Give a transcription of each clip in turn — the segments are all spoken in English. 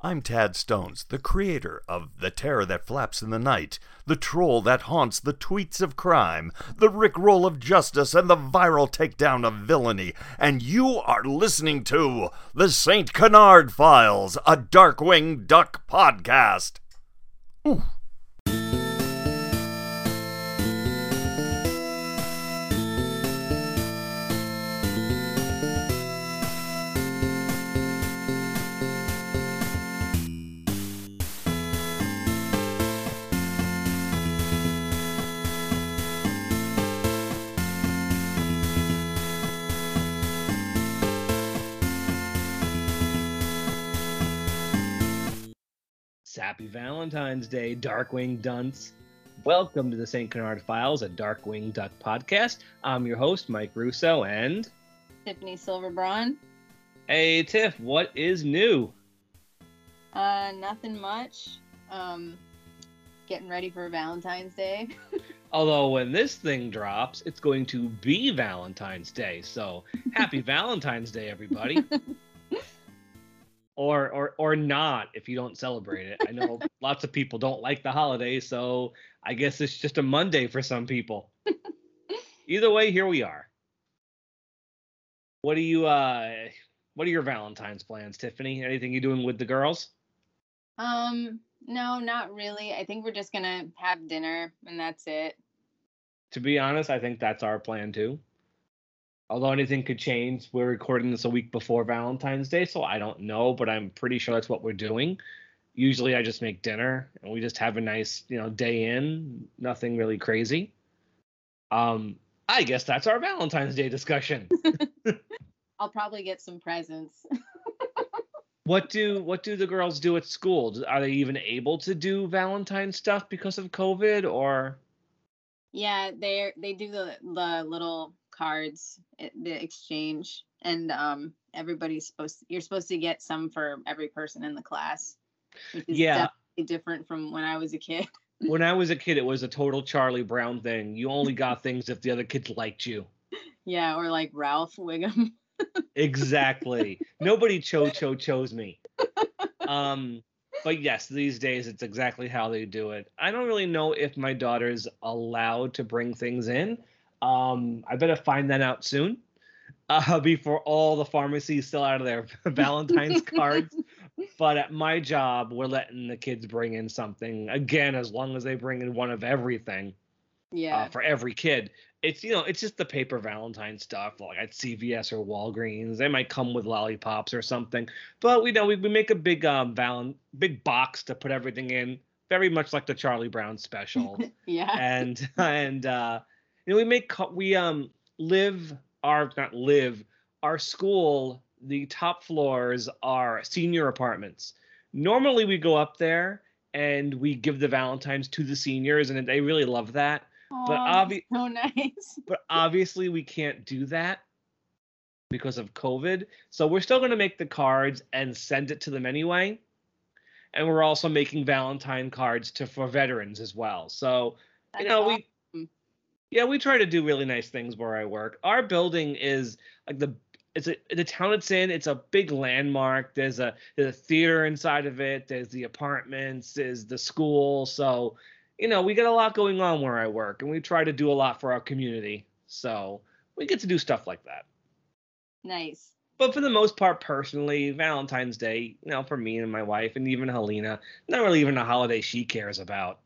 I'm Tad Stones, the creator of The Terror That Flaps in the Night, the troll that haunts the tweets of crime, the rickroll of justice, and the viral takedown of villainy, and you are listening to The St. Canard Files, a Darkwing Duck podcast. Ooh. Happy Valentine's Day, Darkwing Dunce. Welcome to the St. Canard Files, a Darkwing Duck podcast. I'm your host, Mike Russo, and Tiffany Silverbraun. Hey, Tiff, what is new? Uh, nothing much. Um, getting ready for Valentine's Day. Although when this thing drops, it's going to be Valentine's Day. So happy Valentine's Day, everybody. or or or not if you don't celebrate it. I know lots of people don't like the holiday, so I guess it's just a Monday for some people. Either way, here we are. What do you uh what are your Valentine's plans, Tiffany? Anything you doing with the girls? Um, no, not really. I think we're just gonna have dinner and that's it. To be honest, I think that's our plan too although anything could change. We're recording this a week before Valentine's Day, so I don't know, but I'm pretty sure that's what we're doing. Usually I just make dinner and we just have a nice, you know, day in, nothing really crazy. Um, I guess that's our Valentine's Day discussion. I'll probably get some presents. what do what do the girls do at school? Are they even able to do Valentine stuff because of COVID or Yeah, they they do the the little cards, the exchange, and um, everybody's supposed to, you're supposed to get some for every person in the class, which is yeah. definitely different from when I was a kid. when I was a kid, it was a total Charlie Brown thing. You only got things if the other kids liked you. Yeah, or like Ralph Wiggum. exactly. Nobody cho cho chose me. Um, but yes, these days it's exactly how they do it. I don't really know if my daughter's allowed to bring things in. Um, I better find that out soon. Uh, before all the pharmacies still out of their Valentine's cards. But at my job, we're letting the kids bring in something again, as long as they bring in one of everything. Uh, yeah. Uh, for every kid, it's you know it's just the paper Valentine stuff like at CVS or Walgreens. They might come with lollipops or something, but we know we, we make a big um val- big box to put everything in, very much like the Charlie Brown special. yeah. And and uh, you know we make we um live our not live our school the top floors are senior apartments. Normally we go up there and we give the valentines to the seniors and they really love that. Aww, but obviously so nice. but obviously we can't do that because of covid. So we're still going to make the cards and send it to them anyway. And we're also making valentine cards to for veterans as well. So That's you know awesome. Yeah, we try to do really nice things where I work. Our building is like the it's a the town it's in. It's a big landmark. There's a there's a theater inside of it. There's the apartments. There's the school. So, you know, we get a lot going on where I work, and we try to do a lot for our community. So we get to do stuff like that. Nice. But for the most part, personally, Valentine's Day, you know, for me and my wife, and even Helena, not really even a holiday she cares about.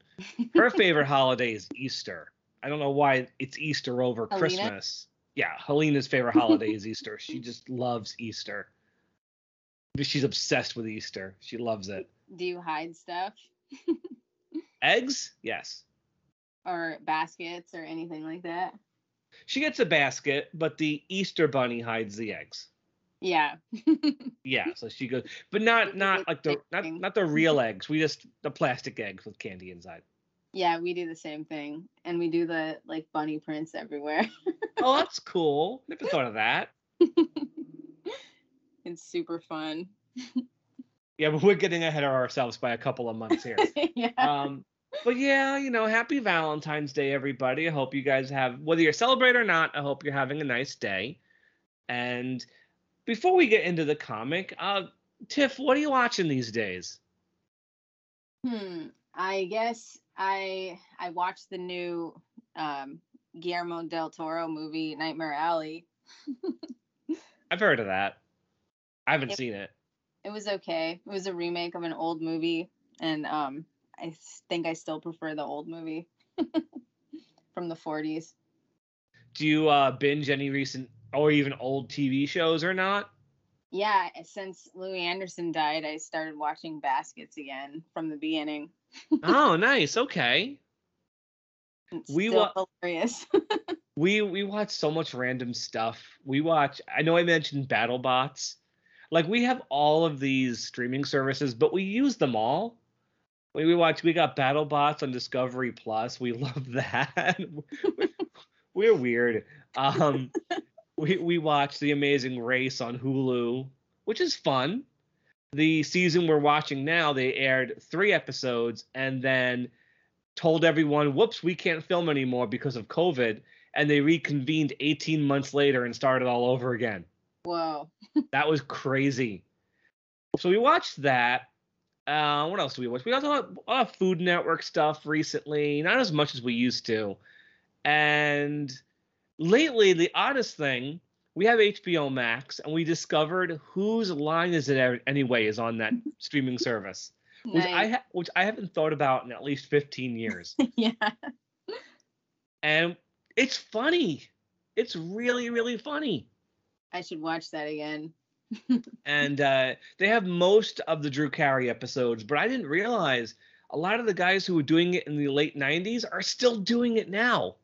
Her favorite holiday is Easter. I don't know why it's Easter over Helena? Christmas. Yeah, Helena's favorite holiday is Easter. She just loves Easter. She's obsessed with Easter. She loves it. Do you hide stuff? Eggs? Yes. Or baskets or anything like that? She gets a basket, but the Easter bunny hides the eggs. Yeah. yeah, so she goes, but not not like the not not the real eggs. We just the plastic eggs with candy inside. Yeah, we do the same thing, and we do the like bunny prints everywhere. oh, that's cool. Never thought of that. it's super fun. yeah, but we're getting ahead of ourselves by a couple of months here. yeah. Um, but yeah, you know, happy Valentine's Day, everybody. I hope you guys have, whether you're celebrating or not, I hope you're having a nice day. And before we get into the comic, uh, Tiff, what are you watching these days? Hmm. I guess I I watched the new um, Guillermo del Toro movie Nightmare Alley. I've heard of that. I haven't Yep. seen it. It was okay. It was a remake of an old movie, and um, I think I still prefer the old movie from the 40s. Do you uh, binge any recent or even old TV shows or not? Yeah, since Louie Anderson died, I started watching Baskets again from the beginning. Oh, nice. Okay. It's We wa- hilarious. We we watch so much random stuff. We watch. I know I mentioned BattleBots. Like we have all of these streaming services, but we use them all. We, we watch. We got BattleBots on Discovery Plus. We love that. We're weird. Um, we we watch The Amazing Race on Hulu, which is fun. The season we're watching now, they aired three episodes and then told everyone, "Whoops, we can't film anymore because of COVID." And they reconvened 18 months later and started all over again. Wow. That was crazy. So we watched that. Uh, what else do we watch? We also watched a lot of Food Network stuff recently, not as much as we used to. And lately, the oddest thing, we have HBO Max, and we discovered whose line is it anyway is on that streaming service, which I ha- which I haven't thought about in at least 15 years. yeah. and it's funny. It's really, really funny. I should watch that again. and uh, they have most of the Drew Carey episodes, but I didn't realize a lot of the guys who were doing it in the late 90s are still doing it now.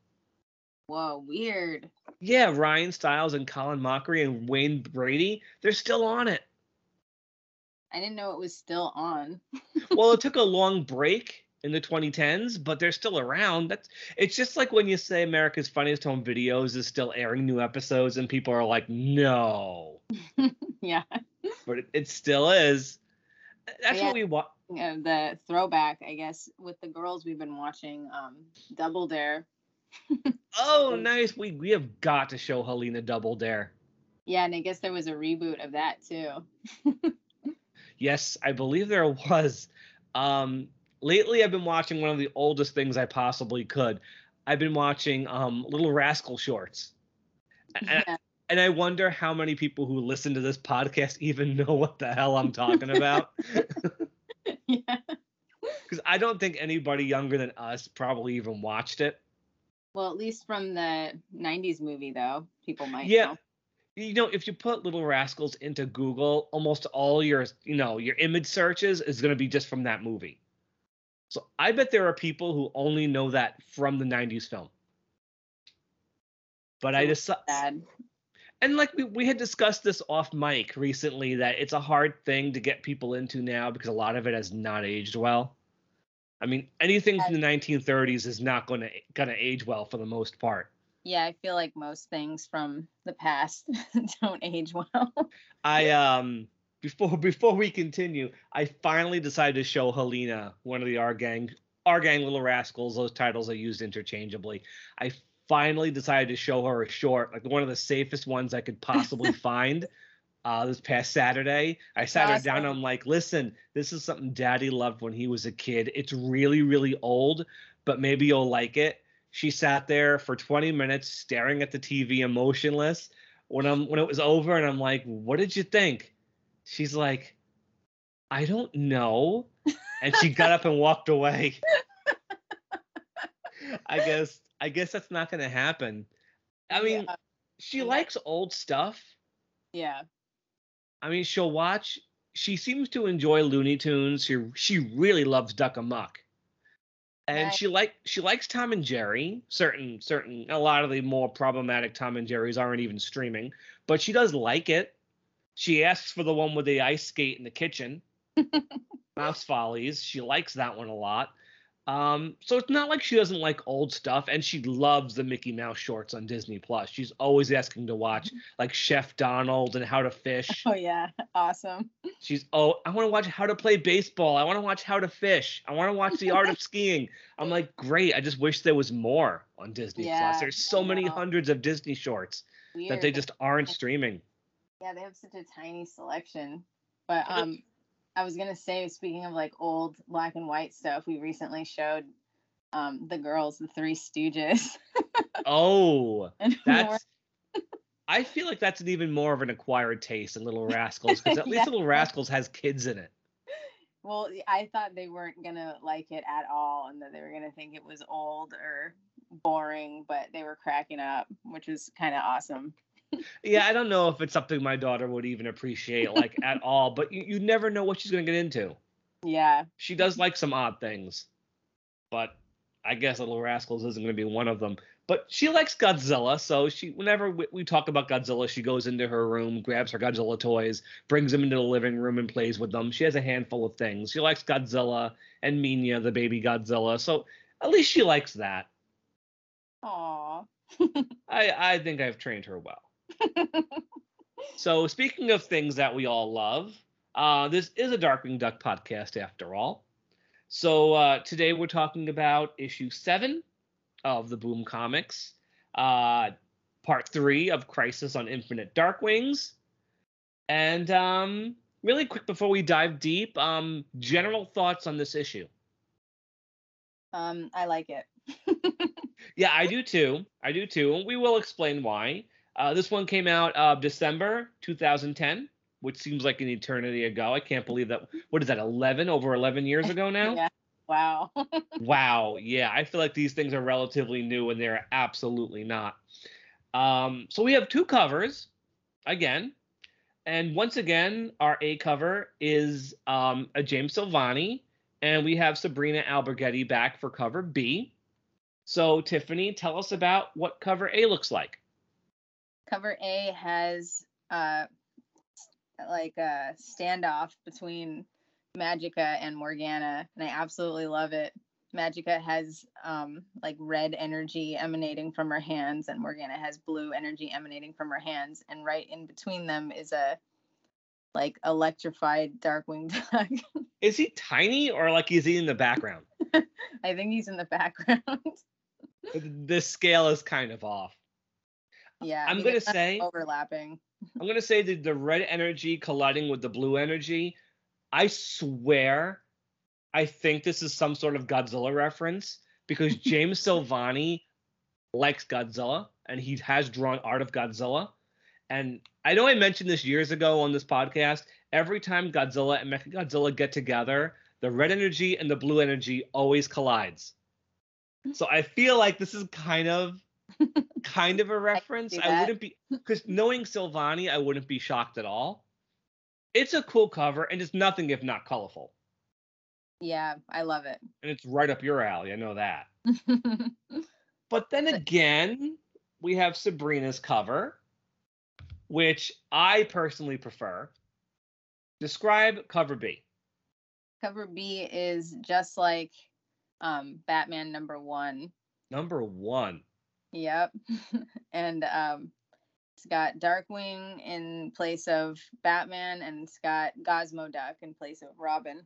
Whoa, weird. Yeah, Ryan Stiles and Colin Mochrie and Wayne Brady, they're still on it. I didn't know it was still on. well, it took a long break in the 2010s, but they're still around. That's it's just like when you say America's Funniest Home Videos is still airing new episodes and people are like, "No." yeah. But it, it still is. That's Yeah. what we want. The throwback, I guess, with the girls we've been watching um, Double Dare. Oh, nice. We we have got to show Helena Double Dare. Yeah, and I guess there was a reboot of that too. Yes, I believe there was. Um, lately, I've been watching one of the oldest things I possibly could. I've been watching um, Little Rascal shorts, and, Yeah. and I wonder how many people who listen to this podcast even know what the hell I'm talking about. yeah. Because I don't think anybody younger than us probably even watched it. Well, at least from the 90s movie, though, people might Yeah. know. You know, if you put Little Rascals into Google, almost all your, you know, your image searches is going to be just from that movie. So I bet there are people who only know that from the 90s film. But I Sad. and like we, we had discussed this off mic recently that it's a hard thing to get people into now because a lot of it has not aged well. I mean, anything from the 1930s is not going to going to age well for the most part. Yeah, I feel like most things from the past don't age well. I um before before we continue, I finally decided to show Helena one of the our gang our gang little rascals. Those titles are used interchangeably. I finally decided to show her a short, like one of the safest ones I could possibly find. Uh, this past Saturday, I sat her down. Awesome. I'm like, listen, this is something Daddy loved when he was a kid. It's really, really old, but maybe you'll like it. She sat there for 20 minutes staring at the TV, emotionless when I'm when it was over and I'm like, "What did you think?" She's like, "I don't know." And she got up and walked away. I guess I guess that's not going to happen. I mean, yeah. she yeah. likes old stuff. yeah. I mean, she'll watch she seems to enjoy Looney Tunes. She she really loves Duck Amuck. And Nice. she like she likes Tom and Jerry. Certain certain a lot of the more problematic Tom and Jerry's aren't even streaming, but she does like it. She asks for the one with the ice skate in the kitchen. Mouse Follies. She likes that one a lot. Um, so it's not like she doesn't like old stuff, and she loves the Mickey Mouse shorts on Disney Plus. She's always asking to watch like Chef Donald and How to Fish. Oh yeah. Awesome. She's oh, I want to watch how to play baseball. I want to watch how to fish. I want to watch the art of skiing. I'm like, great. I just wish there was more on Disney Yeah, Plus. There's so many hundreds of Disney shorts Weird. that they just aren't streaming. Yeah, they have such a tiny selection. But um, I was gonna say, speaking of like old black and white stuff, we recently showed um the girls the Three Stooges. Oh, and we were- that's. I feel like that's an even more of an acquired taste than Little Rascals because at least Yeah. Little Rascals has kids in it. well, I thought they weren't gonna like it at all, and that they were gonna think it was old or boring, but they were cracking up, which was kind of awesome. Yeah, I don't know if it's something my daughter would even appreciate like at all, but you, you never know what she's gonna get into. Yeah, She does like some odd things, but I guess Little Rascals isn't going to be one of them. But she likes Godzilla, so she whenever we, we talk about Godzilla, she goes into her room, grabs her Godzilla toys, brings them into the living room, and plays with them. She has a handful of things. She likes Godzilla and Minya, the baby Godzilla, so at least she likes that. Aw. I I think I've trained her well. So speaking of things that we all love, uh, this is a Darkwing Duck podcast after all. So uh, today we're talking about issue seven of the Boom Comics, uh, part three of Crisis on Infinite Darkwings, and um, really quick before we dive deep, um, general thoughts on this issue. um, I like it. Yeah, I do too. I do too. And we will explain why. Uh, this one came out uh, December 2010, which seems like an eternity ago. I can't believe that. What is that? 11 over 11 years ago now. Yeah. Wow. Wow. Yeah, I feel like these things are relatively new, and they're absolutely not. Um, so we have two covers again, and once again, our A cover is um, a James Silvani, and we have Sabrina Alberghetti back for cover B. So Tiffany, tell us about what cover A looks like. Cover A has uh like a standoff between Magica and Morgana, and I absolutely love it. Magica has um like red energy emanating from her hands, and Morgana has blue energy emanating from her hands, and right in between them is a like electrified Darkwing Duck. Is he tiny or like is he in the background? I think he's in the background. the scale is kind of off. Yeah, I'm gonna say overlapping. I'm gonna say that the red energy colliding with the blue energy. I swear, I think this is some sort of Godzilla reference because James Silvani likes Godzilla and he has drawn art of Godzilla. And I know I mentioned this years ago on this podcast. Every time Godzilla and Mechagodzilla get together, the red energy and the blue energy always collides. So I feel like this is kind of kind of a reference. see I, wouldn't be because knowing Silvani, I wouldn't be shocked at all. It's a cool cover and it's nothing if not colorful. Yeah, I love it. And it's right up your alley. I know that. But then again, we have Sabrina's cover, which I personally prefer. Describe cover B. Cover B is just like um Batman number one. Number one. Yep. and um it's got Darkwing in place of Batman and it's got Gosmoduck in place of Robin.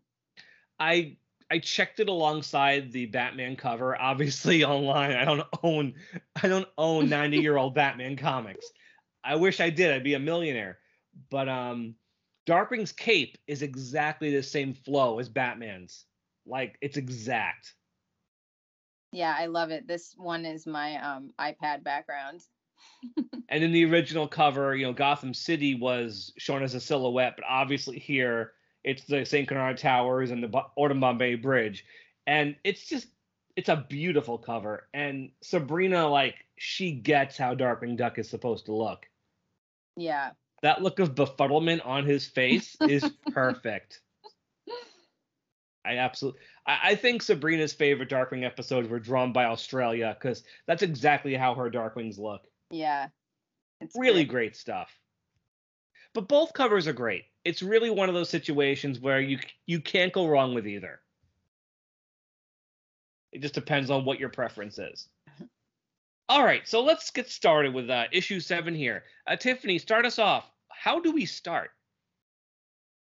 I I checked it alongside the Batman cover. Obviously online. I don't own I don't own 90 year old Batman comics. I wish I did. I'd be a millionaire. But um Darkwing's cape is exactly the same flow as Batman's. Like it's exact. Yeah, I love it. This one is my um iPad background. And in the original cover, you know, Gotham City was shown as a silhouette, but obviously here it's the St. Bernard Towers and the Bu- Audubon Bay Bridge. And it's just, it's a beautiful cover. And Sabrina, like, she gets how Darkwing Duck is supposed to look. Yeah. That look of befuddlement on his face is perfect. I absolutely, I, I think Sabrina's favorite Darkwing episodes were drawn by Australia because that's exactly how her Darkwings look Yeah. It's really great. great stuff. But both covers are great. It's really one of those situations where you you can't go wrong with either. It just depends on what your preference is. All right, so let's get started with uh, issue seven here. Uh, Tiffany, start us off. How do we start?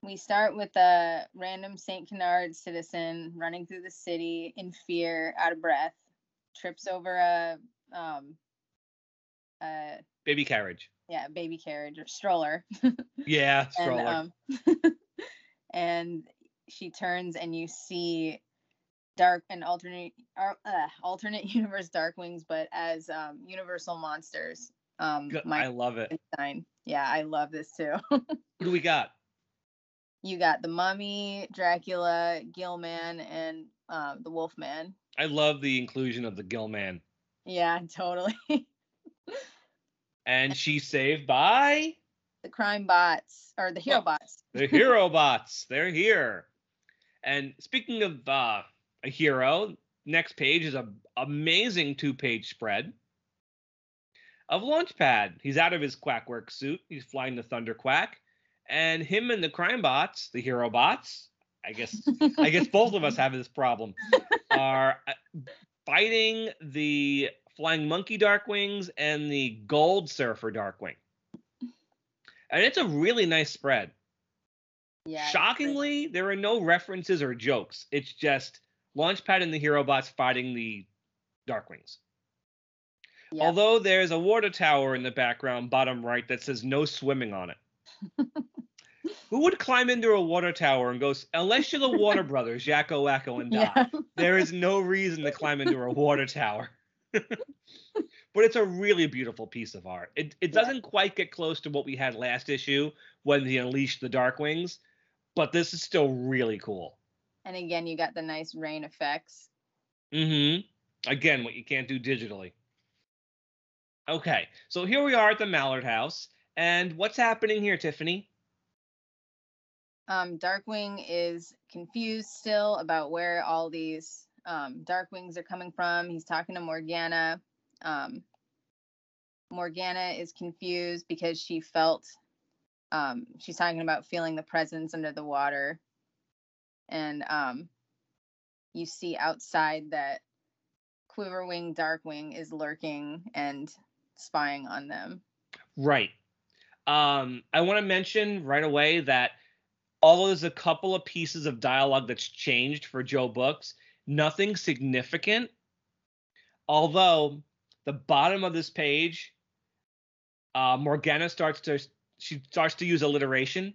We start with a random St. Canard citizen running through the city in fear, out of breath, trips over a um a Baby carriage. yeah, baby carriage or stroller. Yeah, and stroller. um and she turns and you see dark and alternate uh, alternate universe darkwings but as um universal monsters um I love it. Frankenstein. yeah i love this too Who do we got? You got the mummy dracula gilman and um the wolfman I love the inclusion of the Gill Man. yeah totally And she's saved by the crime bots or the hero Well, bots the hero bots. They're here. And speaking of uh, a hero, next page is an amazing two-page spread of Launchpad. He's out of his Quackwork suit. He's flying the Thunder Quack, and him and the crime bots, the hero bots. I guess I guess both of us have this problem. Are uh, fighting the Flying Monkey Darkwings and the Gold Surfer Darkwing. And it's a really nice spread. yeah. Shockingly, there are no references or jokes. It's just Launchpad and the Hero Bots fighting the Darkwings. Yep. Although there's a water tower in the background, bottom right, that says no swimming on it. Who would climb into a water tower and go, unless you're the Warner Brothers, Yakko, Wakko, and Die? yeah There is no reason to climb into a water tower. but it's a really beautiful piece of art. It it doesn't quite get close to what we had last issue when he unleashed the Dark Wings, but this is still really cool. and again you got the nice rain effects Mm-hmm. Again, what you can't do digitally. Okay, so here we are at the Mallard House, and what's happening here, Tiffany? Um, Darkwing is confused still about where all these um, Darkwings are coming from. He's talking to Morgana. Um, Morgana is confused because she felt, um, she's talking about feeling the presence under the water. And um, you see outside that Quiverwing Darkwing is lurking and spying on them. Right. Um, I want to mention right away that although there's a couple of pieces of dialogue that's changed for Joe Books, nothing significant. Although the bottom of this page, uh, Morgana starts to she starts to use alliteration,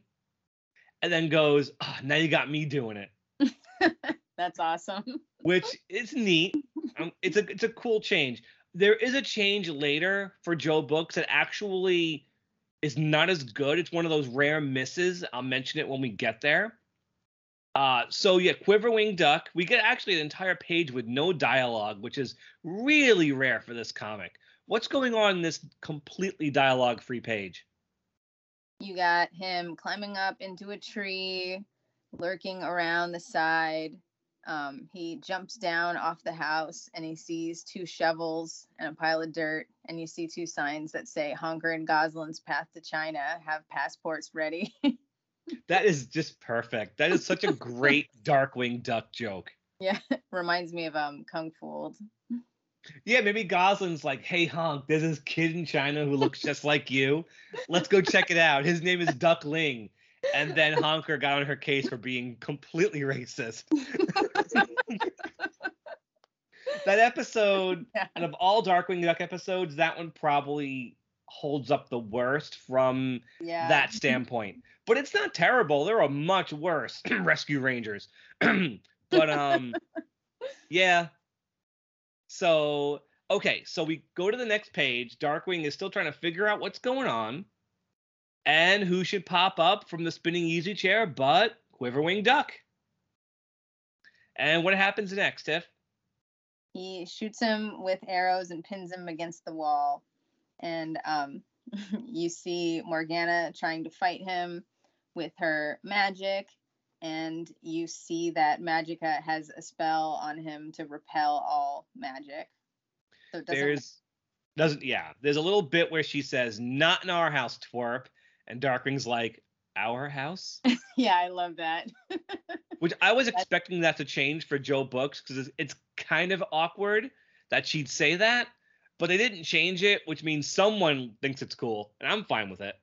and then goes, "Ah, "Now you got me doing it," That's awesome. which is neat. Um, it's a it's a cool change. There is a change later for Joe Books that actually is not as good. It's one of those rare misses. I'll mention it when we get there. Uh, so yeah, Quiverwing Duck. We get actually an entire page with no dialogue, which is really rare for this comic. What's going on in this completely dialogue-free page? You got him climbing up into a tree, lurking around the side. Um, he jumps down off the house and he sees two shovels and a pile of dirt. And you see two signs that say Honker and Gosalyn's Path to China have passports ready. That is just perfect. That is such a great Darkwing Duck joke. yeah, reminds me of um Kung Fu. Yeah, maybe Gosalyn's like, hey, Honk, there's this kid in China who looks just like you. Let's go check it out. His name is Duck Ling. And then Honker got on her case for being completely racist. that episode, Yeah. out of all Darkwing Duck episodes, that one probably holds up the worst from Yeah. that standpoint. But it's not terrible. There are much worse Rescue Rangers. but um yeah. So okay, so we go to the next page. Darkwing is still trying to figure out what's going on. And who should pop up from the spinning easy chair but Quiverwing Duck. And what happens next, Tiff? he shoots him with arrows and pins him against the wall and um, you see morgana trying to fight him with her magic and you see that magica has a spell on him to repel all magic so it doesn't There's doesn't yeah. There's a little bit where she says, "Not in our house, twerp," and Darkwing's like, "Our house." yeah i love that Which I was expecting that to change for Joe Books because it's, it's kind of awkward that she'd say that, but they didn't change it, which means someone thinks it's cool, and I'm fine with it.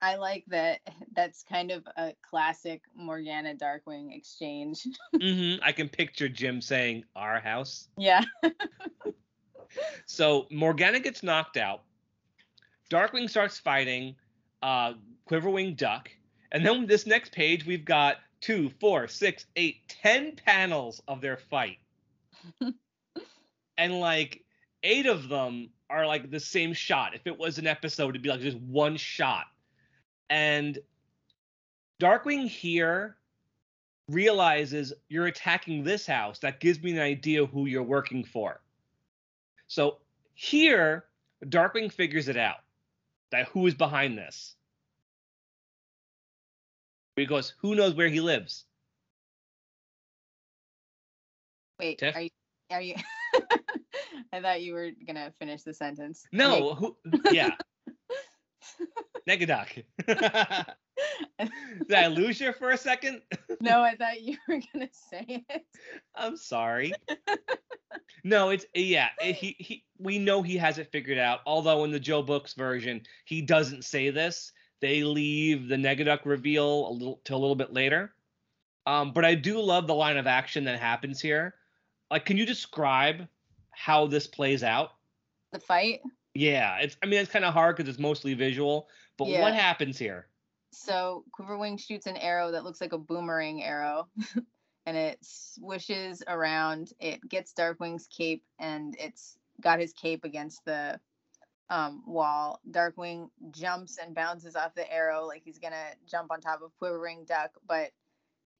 i like that that's kind of a classic morgana darkwing exchange mm-hmm. I can picture Jim saying "our house." yeah So Morgana gets knocked out. Darkwing starts fighting uh, Quiverwing Duck, and then this next page we've got two, four, six, eight, ten panels of their fight, and like eight of them are like the same shot. If it was an episode, it'd be like just one shot, and Darkwing here realizes you're attacking this house. That gives me an idea who you're working for. So here, Darkwing figures it out that who is behind this. Because who knows where he lives? Wait, Tiff? are you? Are you? I thought you were gonna finish the sentence. No, who? Yeah, Negaduck. Did I lose you for a second? no, I thought you were gonna say it. I'm sorry. no, it's yeah. it- he he. We know he has it figured out. Although in the Joe Books version, he doesn't say this. They leave the Negaduck reveal a little to a little bit later. Um, but I do love the line of action that happens here. Like, can you describe how this plays out? The fight. Yeah, it's. I mean, it's kind of hard because it's mostly visual. But Yeah. what happens here? So Quiverwing shoots an arrow that looks like a boomerang arrow, and it swishes around. It gets Darkwing's cape, and it's got his cape against the um, wall. Darkwing jumps and bounces off the arrow like he's gonna jump on top of Quiverwing Duck, but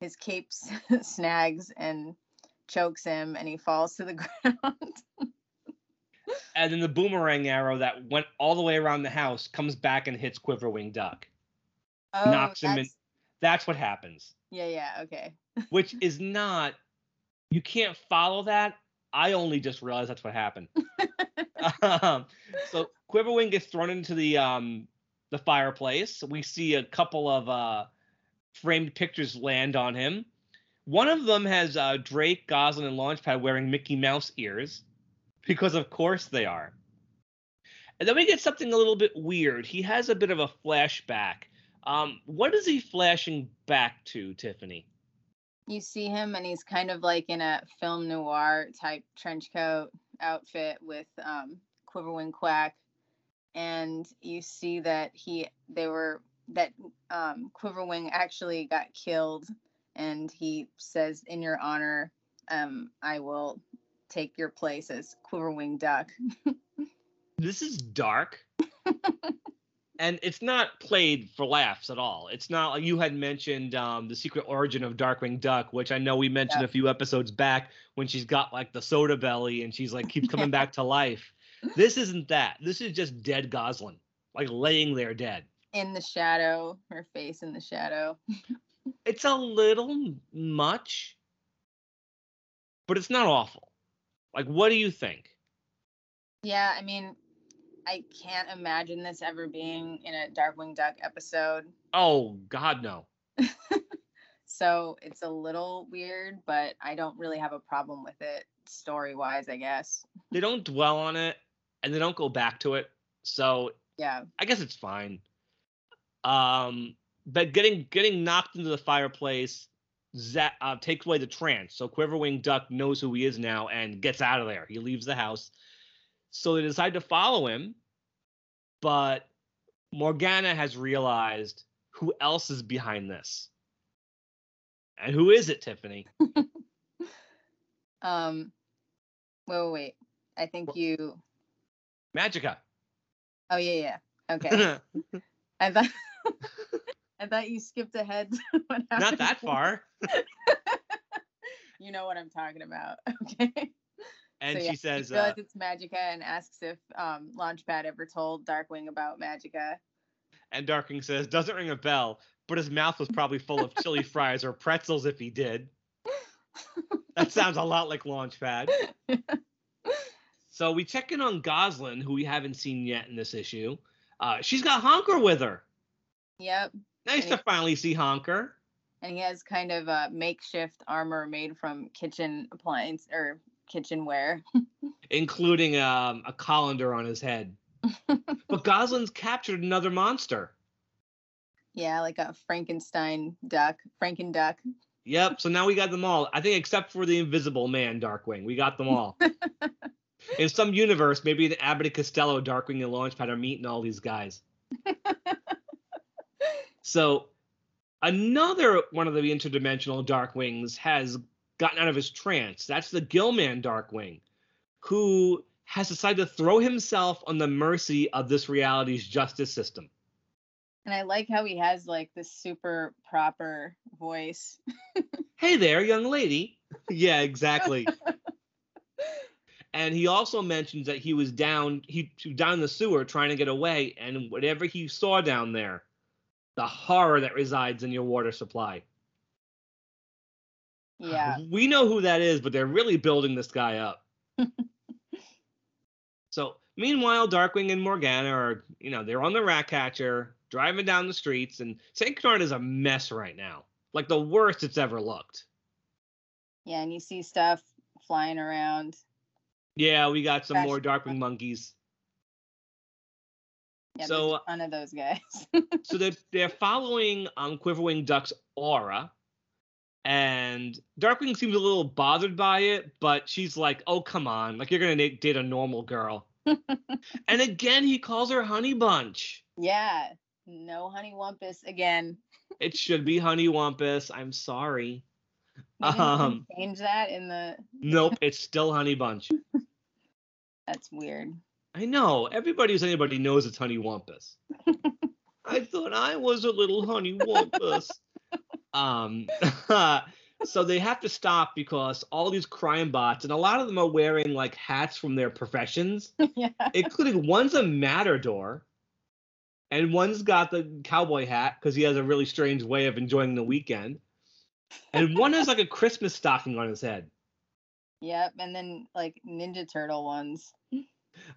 his cape snags and chokes him, and he falls to the ground. And then the boomerang arrow that went all the way around the house comes back and hits Quiverwing Duck. oh, Knocks him in- that's- That's what happens. Yeah, yeah, okay. which is not you can't follow that i only just realized that's what happened. Um, so quiverwing gets thrown into the um the fireplace. We see a couple of uh framed pictures land on him. One of them has uh drake gosalyn and launchpad wearing mickey mouse ears because of course they are. And then we get something a little bit weird. He has a bit of a flashback. Um what is he flashing back to tiffany you see him and he's kind of like in a film noir type trench coat outfit with um quiverwing quack. And you see that he they were that um quiverwing actually got killed and he says in your honor um i will take your place as quiverwing duck. This is dark and it's not played for laughs at all. It's not like you had mentioned um, the secret origin of darkwing duck which i know we mentioned Yeah. a few episodes back when she's got like the soda belly and she's like keeps coming back to life. This isn't that. This is just dead gosalyn like laying there dead. In the shadow. Her face in the shadow. It's a little much but it's not awful. Like what do you think? Yeah i mean i can't imagine this ever being in a darkwing duck episode oh god no So it's a little weird, but I don't really have a problem with it story wise, I guess. they don't dwell on it and they don't go back to it so Yeah. I guess it's fine. Um, but getting getting knocked into the fireplace uh, takes away the trance. So Quiverwing Duck knows who he is now and gets out of there. He leaves the house. So they decide to follow him, but Morgana has realized who else is behind this. And who is it, Tiffany? Um wait, wait, wait. I think you Magica. oh yeah, yeah. Okay. I thought I thought you skipped ahead Not that far. you know what I'm talking about. Okay. And So, yeah, she says, he realizes uh, it's Magica and asks if um Launchpad ever told Darkwing about Magica. And Darkwing says, doesn't ring a bell, but his mouth was probably full of chili fries or pretzels if he did. That sounds a lot like Launchpad. So we check in on Gosalyn, who we haven't seen yet in this issue. Uh, she's got Honker with her. Yep. Nice And to he- finally see Honker. and he has kind of a makeshift armor made from kitchen appliance or kitchenware. including um, a colander on his head. but Gosalyn's captured another monster. yeah, like a Frankenstein duck, Franken duck. Yep. So now we got them all. I think except for the Invisible Man, Darkwing, we got them all. In some universe, maybe the Abbott and Costello, Darkwing, and Launchpad are meeting all these guys. so, another one of the interdimensional Darkwings has gotten out of his trance. That's the Gillman Darkwing, who has decided to throw himself on the mercy of this reality's justice system. And I like how he has like this super proper voice. hey there, young lady. yeah, exactly. and he also mentions that he was down he, down in the sewer trying to get away and whatever he saw down there the horror that resides in your water supply Yeah. we know who that is but they're really building this guy up so meanwhile darkwing and morgana are you know they're on the ratcatcher driving down the streets and st Canard is a mess right now like the worst it's ever looked Yeah, and you see stuff flying around. yeah we got some Gosh. more darkwing monkeys Yeah, So- there's a of those guys. so they're they're following um Quiverwing Duck's aura, and Darkwing seems a little bothered by it, but she's like, "Oh come on, like you're gonna date a normal girl." and again, he calls her Honey Bunch. yeah. No honey wumpus again. It should be Honey Wumpus. I'm sorry. Maybe Um, change that in the Nope, it's still Honey Bunch. that's weird. I know. Everybody who's anybody knows it's Honey Wumpus. I thought I was a little Honey Wumpus. Um, so they have to stop because all these crime bots, and a lot of them are wearing like hats from their professions, yeah. including one's a matador, and one's got the cowboy hat because he has a really strange way of enjoying the weekend, and one has like a Christmas stocking on his head. Yep. And then like Ninja Turtle ones.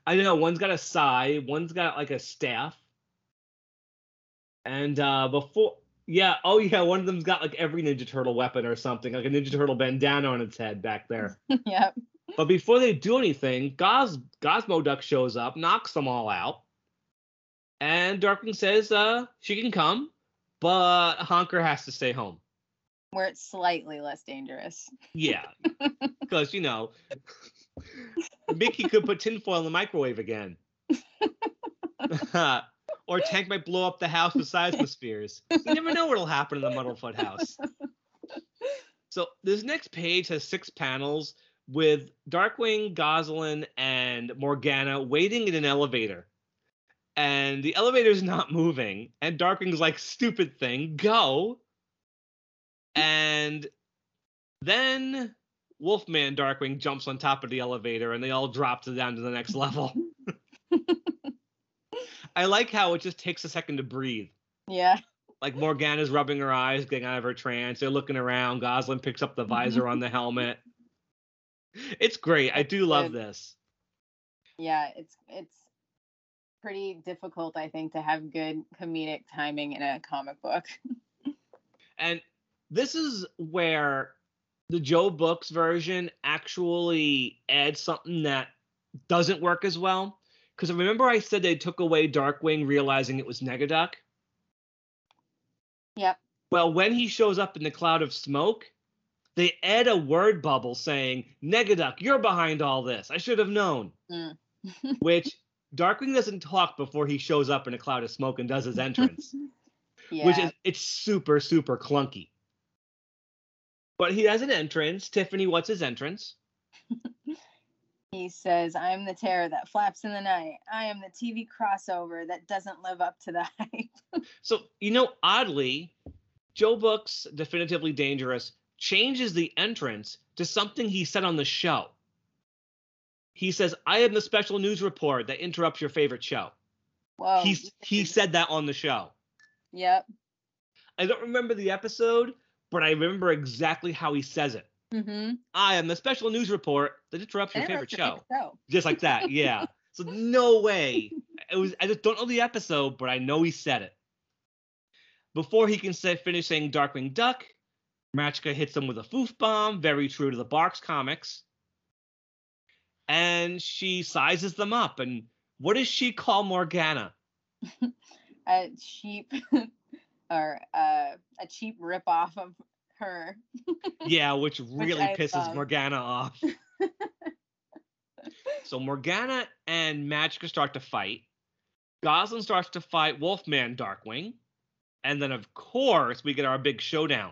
I know one's got a sai, one's got like a staff. And uh before yeah, oh yeah, one of them's got like every Ninja Turtle weapon or something, like a Ninja Turtle bandana on its head back there. yep. but before they do anything, Gos Gosmoduck shows up, knocks them all out. And Darkwing says uh she can come, but Honker has to stay home. Where it's slightly less dangerous. Yeah. Because, you know, Mickey could put tinfoil in the microwave again. or Tank might blow up the house with seismospheres. You never know what'll happen in the Muddlefoot house. So this next page has six panels with Darkwing, Gosalyn, and Morgana waiting in an elevator. And the elevator's not moving. And Darkwing's like, stupid thing, go. And then Wolfman Darkwing jumps on top of the elevator and they all drop to down to the next level. I like how it just takes a second to breathe. Yeah. Like Morgana's rubbing her eyes, getting out of her trance. They're looking around. Gosalyn picks up the visor on the helmet. It's great. I do love this. Yeah. It's it's pretty difficult, I think, to have good comedic timing in a comic book. And this is where the Joe Books version actually adds something that doesn't work as well. Because remember, I said they took away Darkwing, realizing it was Negaduck? Yep. Well, when he shows up in the cloud of smoke, they add a word bubble saying, Negaduck, you're behind all this. I should have known. Mm. Which Darkwing doesn't talk before he shows up in a cloud of smoke and does his entrance. Yeah. which is it's super super clunky. But he has an entrance. Tiffany, what's his entrance? he says, I am the terror that flaps in the night. I am the TV crossover that doesn't live up to the hype. So you know, oddly, Joe Book's definitively dangerous changes the entrance to something he said on the show. He says, "I am the special news report that interrupts your favorite show." Whoa. He's he said that on the show. Yep. I don't remember the episode, but I remember exactly how he says it. Mm-hmm. I am the special news report that interrupts your favorite show. show. just like that. Yeah. so no way. It was. I just don't know the episode, but I know he said it. Before he can say finish saying Darkwing Duck, Magica hits him with a foof bomb, very true to the Barks comics. And she sizes them up. And what does she call Morgana? A cheap or uh, a cheap rip off of her. Yeah, which really I pisses love. Morgana off. So Morgana and Magica start to fight. Goslin starts to fight Wolfman Darkwing. And then, of course, we get our big showdown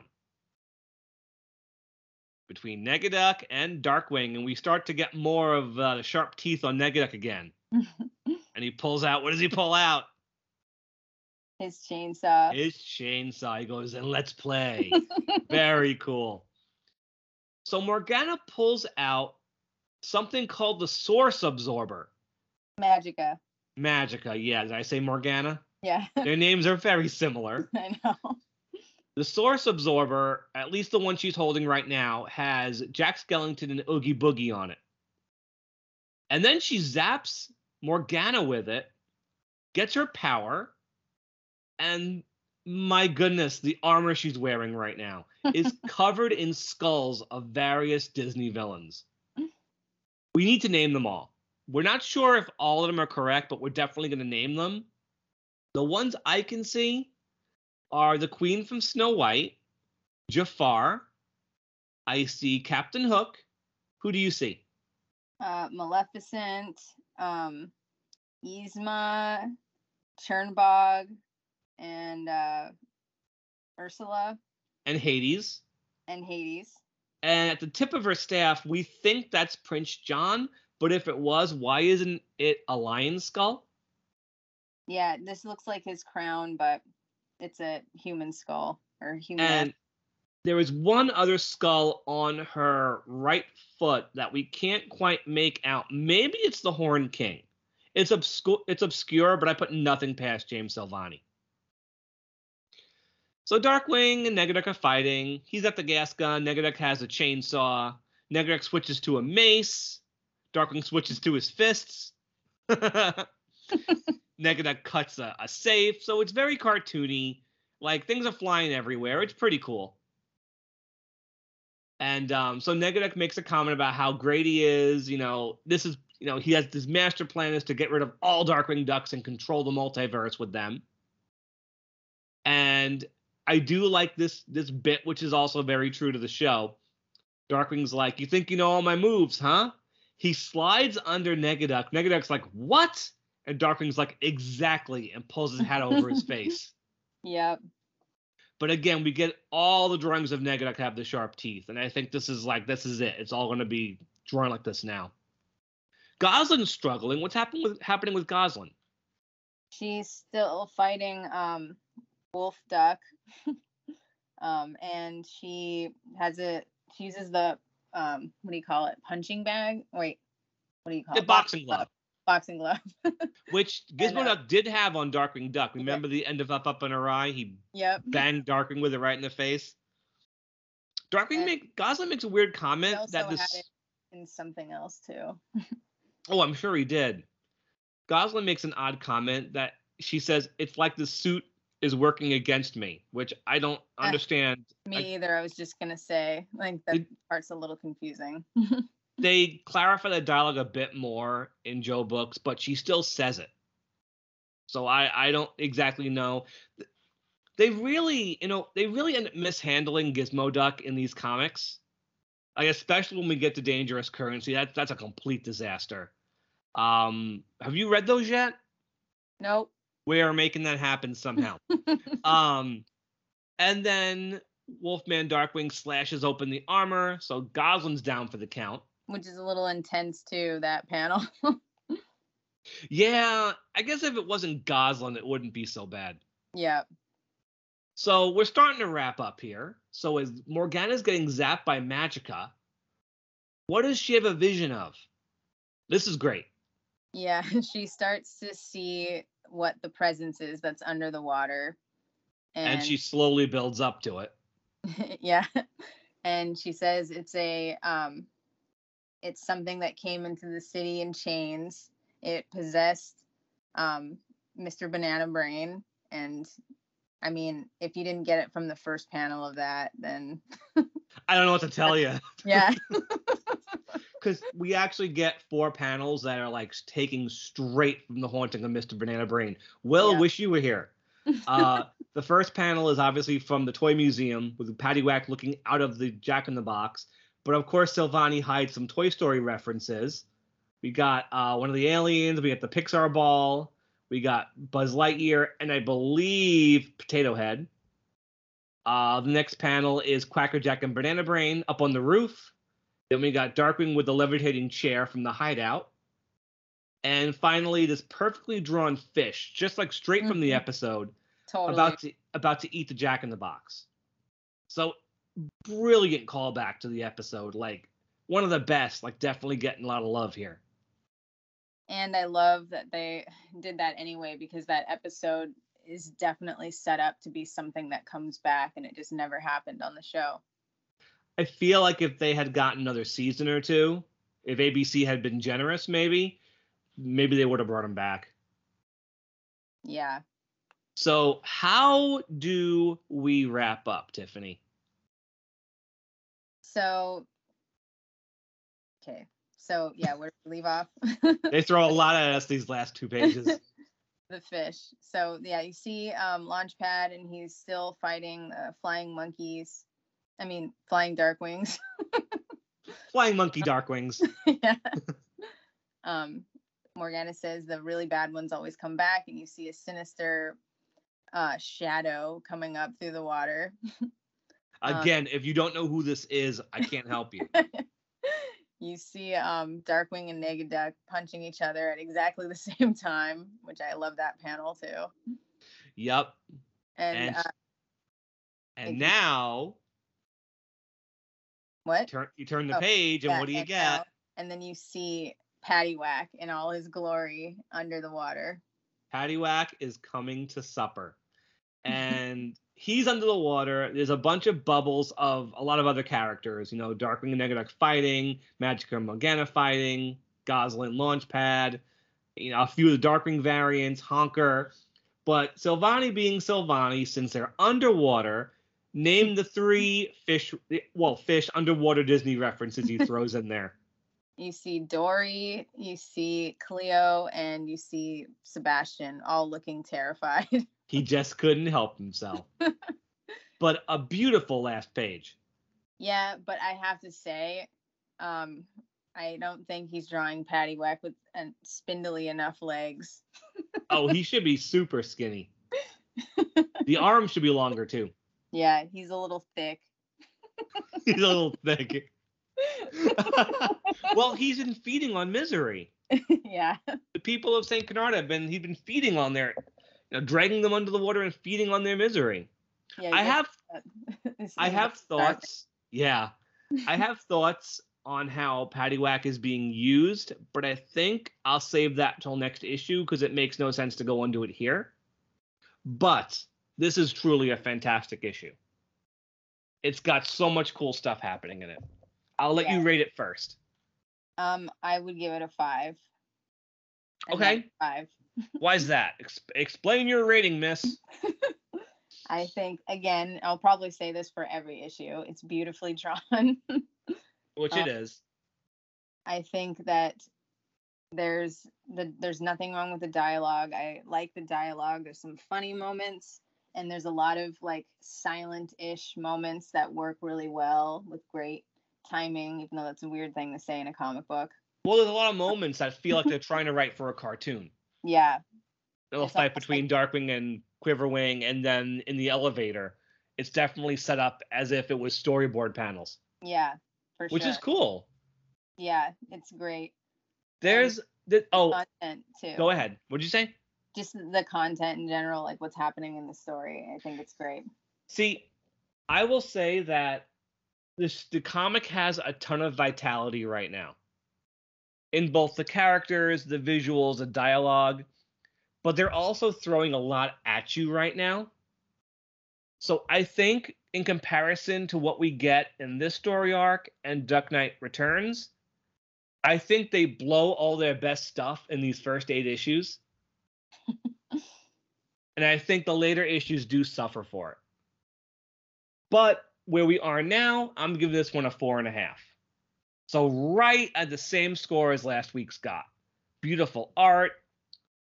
between Negaduck and Darkwing. And we start to get more of uh, the sharp teeth on Negaduck again. and he pulls out, what does he pull out? His chainsaw. His chainsaw. He goes, and let's play. Very cool. So Morgana pulls out something called the Source Absorber. Magica. Magica, yeah. Did I say Morgana? Yeah, Their names are very similar. I know. The Source Absorber, at least the one she's holding right now, has Jack Skellington and Oogie Boogie on it. And then she zaps Morgana with it, gets her power, and my goodness, the armor she's wearing right now is covered in skulls of various Disney villains. We need to name them all. We're not sure if all of them are correct, but we're definitely going to name them. The ones I can see are the Queen from Snow White, Jafar. I see Captain Hook. Who do you see? Uh, Maleficent, um, Yzma, Chernabog, and uh, Ursula And Hades. and Hades. And at the tip of her staff, we think that's Prince John. But if it was, why isn't it a lion's skull? Yeah, this looks like his crown, but it's a human skull or human. And there is one other skull on her right foot that we can't quite make out. Maybe it's the Horn King. It's obscure. It's obscure, but I put nothing past James Silvani. So Darkwing and Negaduck are fighting. He's at the gas gun. Negaduck has a chainsaw. Negaduck switches to a mace. Darkwing switches to his fists. Negaduck cuts a, a safe. So it's very cartoony. Like things are flying everywhere. It's pretty cool. And um, so Negaduck makes a comment about how great he is. You know, this is, you know, he has this master plan is to get rid of all Darkwing Ducks and control the multiverse with them. And I do like this this bit, which is also very true to the show. Darkwing's like, "You think you know all my moves, huh?" He slides under Negaduck. Negaduck's like, "What?" And Darkwing's like, "Exactly," and pulls his hat over his face. Yep. But again, we get all the drawings of Negaduck have the sharp teeth, and I think this is like this is it. It's all going to be drawn like this now. Gosalyn's struggling. What's happening with happening with Goslin? She's still fighting um Wolf Duck. um and she has a she uses the um what do you call it? Punching bag? Wait. What do you call The it? The boxing glove, Boxing glove. which And, Gizmo uh, Duck did have on Darkwing Duck. Yeah. Remember the end of Up Up and Awry? He yep. banged Darkwing with it right in the face. Darkwing And make Gosalyn makes a weird comment that this. in something else too. Oh, I'm sure he did. Gosalyn makes an odd comment that she says it's like the suit is working against me, which I don't Uh, understand. Me I- either. I was just gonna say, like that It- part's a little confusing. they clarify the dialogue a bit more in Joe Books, but she still says it. So I I don't exactly know. They really, you know, they really end up mishandling Gizmoduck in these comics. Like especially when we get to Dangerous Currency, that's that's a complete disaster. Um, have you read those yet? nope. We are making that happen somehow. um, and then Wolfman Darkwing slashes open the armor, so Gosalyn's down for the count. Which is a little intense too, that panel. Yeah, I guess if it wasn't Goslin, it wouldn't be so bad. yeah. So we're starting to wrap up here. So as Morgana's getting zapped by Magica, what does she have a vision of? This is great. Yeah. She starts to see what the presence is that's under the water. And, And, she slowly builds up to it. yeah. And she says it's a um it's something that came into the city in chains. It possessed um Mr. Banana Brain and I mean, if you didn't get it from the first panel of that, then I don't know what to tell you yeah. because we actually get four panels that are like taking straight from the haunting of Mr. Banana Brain. Will, Yeah. wish you were here. Uh, the first panel is obviously from the Toy Museum with Paddywhack looking out of the Jack in the Box. But of course, Silvani hides some Toy Story references. We got uh, one of the aliens. We got the Pixar ball. We got Buzz Lightyear, and I believe Potato Head. Uh, the next panel is Quackerjack and Banana Brain up on the roof. Then we got Darkwing with the levitating chair from the hideout. And finally, this perfectly drawn fish, just like straight from the Mhm. episode, Totally. about to about to eat the Jack in the Box. So brilliant callback to the episode, like one of the best, like definitely getting a lot of love here. and I love that they did that anyway because that episode is definitely set up to be something that comes back and it just never happened on the show. I feel like if they had gotten another season or two, if ABC had been generous, maybe, maybe they would have brought him back. Yeah. So how do we wrap up, Tiffany? So okay. So yeah, where do we leave off? They throw a lot at us these last two pages. the fish. So yeah, you see um Launchpad and he's still fighting uh, flying monkeys. I mean, flying Darkwings. Flying monkey Darkwings. yeah. um Morgana says the really bad ones always come back and you see a sinister uh shadow coming up through the water. Um, Again, if you don't know who this is, I can't help you. you see um Darkwing and Negaduck punching each other at exactly the same time, which I love that panel too. Yep. And, And uh, and now what? turn you turn the Oh, page and what do you get? And then you see Paddywhack in all his glory under the water. Paddywhack is coming to supper. And he's under the water. There's a bunch of bubbles of a lot of other characters. You know, Darkwing and Negaduck fighting, Magica and Morgana fighting, Gosalyn Launchpad, you know, a few of the Darkwing variants, Honker. But Silvani being Silvani, since they're underwater, name the three fish, well, fish underwater Disney references he throws in there. You see Dory, you see Cleo, and you see Sebastian all looking terrified. He just couldn't help himself. but a beautiful last page. yeah, but I have to say, um, I don't think he's drawing Paddywhack with uh, spindly enough legs. Oh, he should be super skinny. The arm should be longer too. Yeah, he's a little thick. He's a little thick. well, he's been feeding on misery. yeah. The people of Saint Canard have been he's been feeding on their you know, dragging them under the water and feeding on their misery. Yeah. I have I have thoughts. Yeah. I have thoughts on how Paddywhack is being used, but I think I'll save that till next issue because it makes no sense to go into it here. But this is truly a fantastic issue. It's got so much cool stuff happening in it. I'll let you rate it first. Um, I would give it a five. Okay. Five. Why is that? Ex- explain your rating, miss. I think again, I'll probably say this for every issue. It's beautifully drawn. Which Uh, it is. I think that there's the there's nothing wrong with the dialogue. I like the dialogue. There's some funny moments and there's a lot of like silent-ish moments that work really well with great timing, even though that's a weird thing to say in a comic book. Well, there's a lot of moments that feel like they're trying to write for a cartoon. Yeah, little fight between Darkwing and Quiverwing, and then in the elevator, it's definitely set up as if it was storyboard panels, yeah, for which sure. is cool. Yeah, it's great. There's the oh, Content too. go ahead. What'd you say? Just the content in general, like what's happening in the story. I think it's great. See, I will say that this the comic has a ton of vitality right now. In both the characters, the visuals, the dialogue, but they're also throwing a lot at you right now. So I think in comparison to what we get in this story arc and Duck Knight Returns, I think they blow all their best stuff in these first 8 issues. And I think the later issues do suffer for it. But where we are now, I'm giving this one a four and a half. So right at the same score as last week's got. Beautiful art,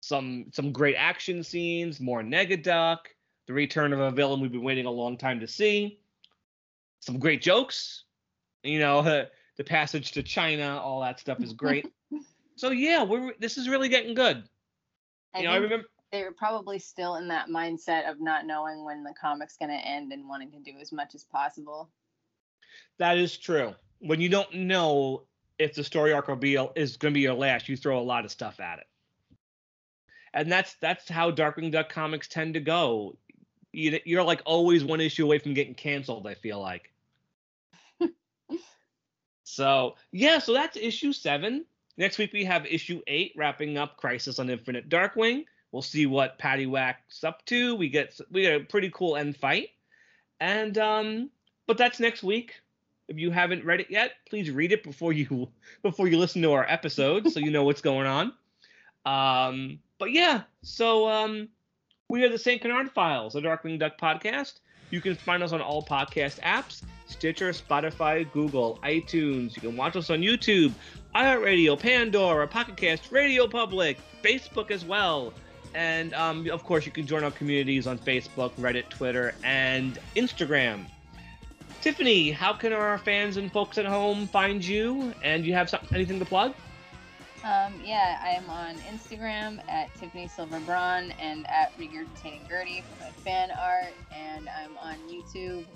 some some great action scenes, more Negaduck, the return of a villain we've been waiting a long time to see. Some great jokes. You know, the passage to China, all that stuff is great. So yeah, we're this is really getting good. I You know, I remember they're probably still in that mindset of not knowing when the comic's going to end and wanting to do as much as possible. that is true. When you don't know if the story arc will be is going to be your last, you throw a lot of stuff at it. And that's that's how Darkwing Duck comics tend to go. You, you're like always one issue away from getting canceled. I feel like. so yeah, so that's issue seven. Next week we have issue eight, wrapping up Crisis on Infinite Darkwing. We'll see what Paddywhack's up to. We get we get a pretty cool end fight, and um, but that's next week. If you haven't read it yet, please read it before you before you listen to our episode, so you know what's going on. Um, but yeah, so um, we are the Saint Canard Files, a Darkwing Duck podcast. You can find us on all podcast apps: Stitcher, Spotify, Google, iTunes. You can watch us on YouTube, iHeartRadio, Pandora, Pocket Cast, Radio Public, Facebook as well. And um, of course, you can join our communities on Facebook, Reddit, Twitter, and Instagram. Tiffany, how can our fans and folks at home find you? And you have anything to plug? Um, yeah, I am on Instagram at Tiffany Silver Braun and at Regurgitating Gertie for my fan art, and I'm on YouTube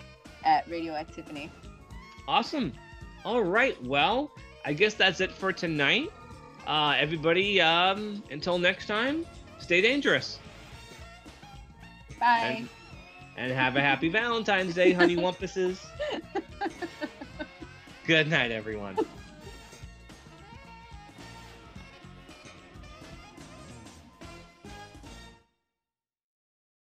at Radio Tiffany. Awesome. All right. Well, I guess that's it for tonight. Uh, everybody, um, until next time, stay dangerous Bye. And- and have a happy Valentine's Day, honey wumpuses. Good night, everyone.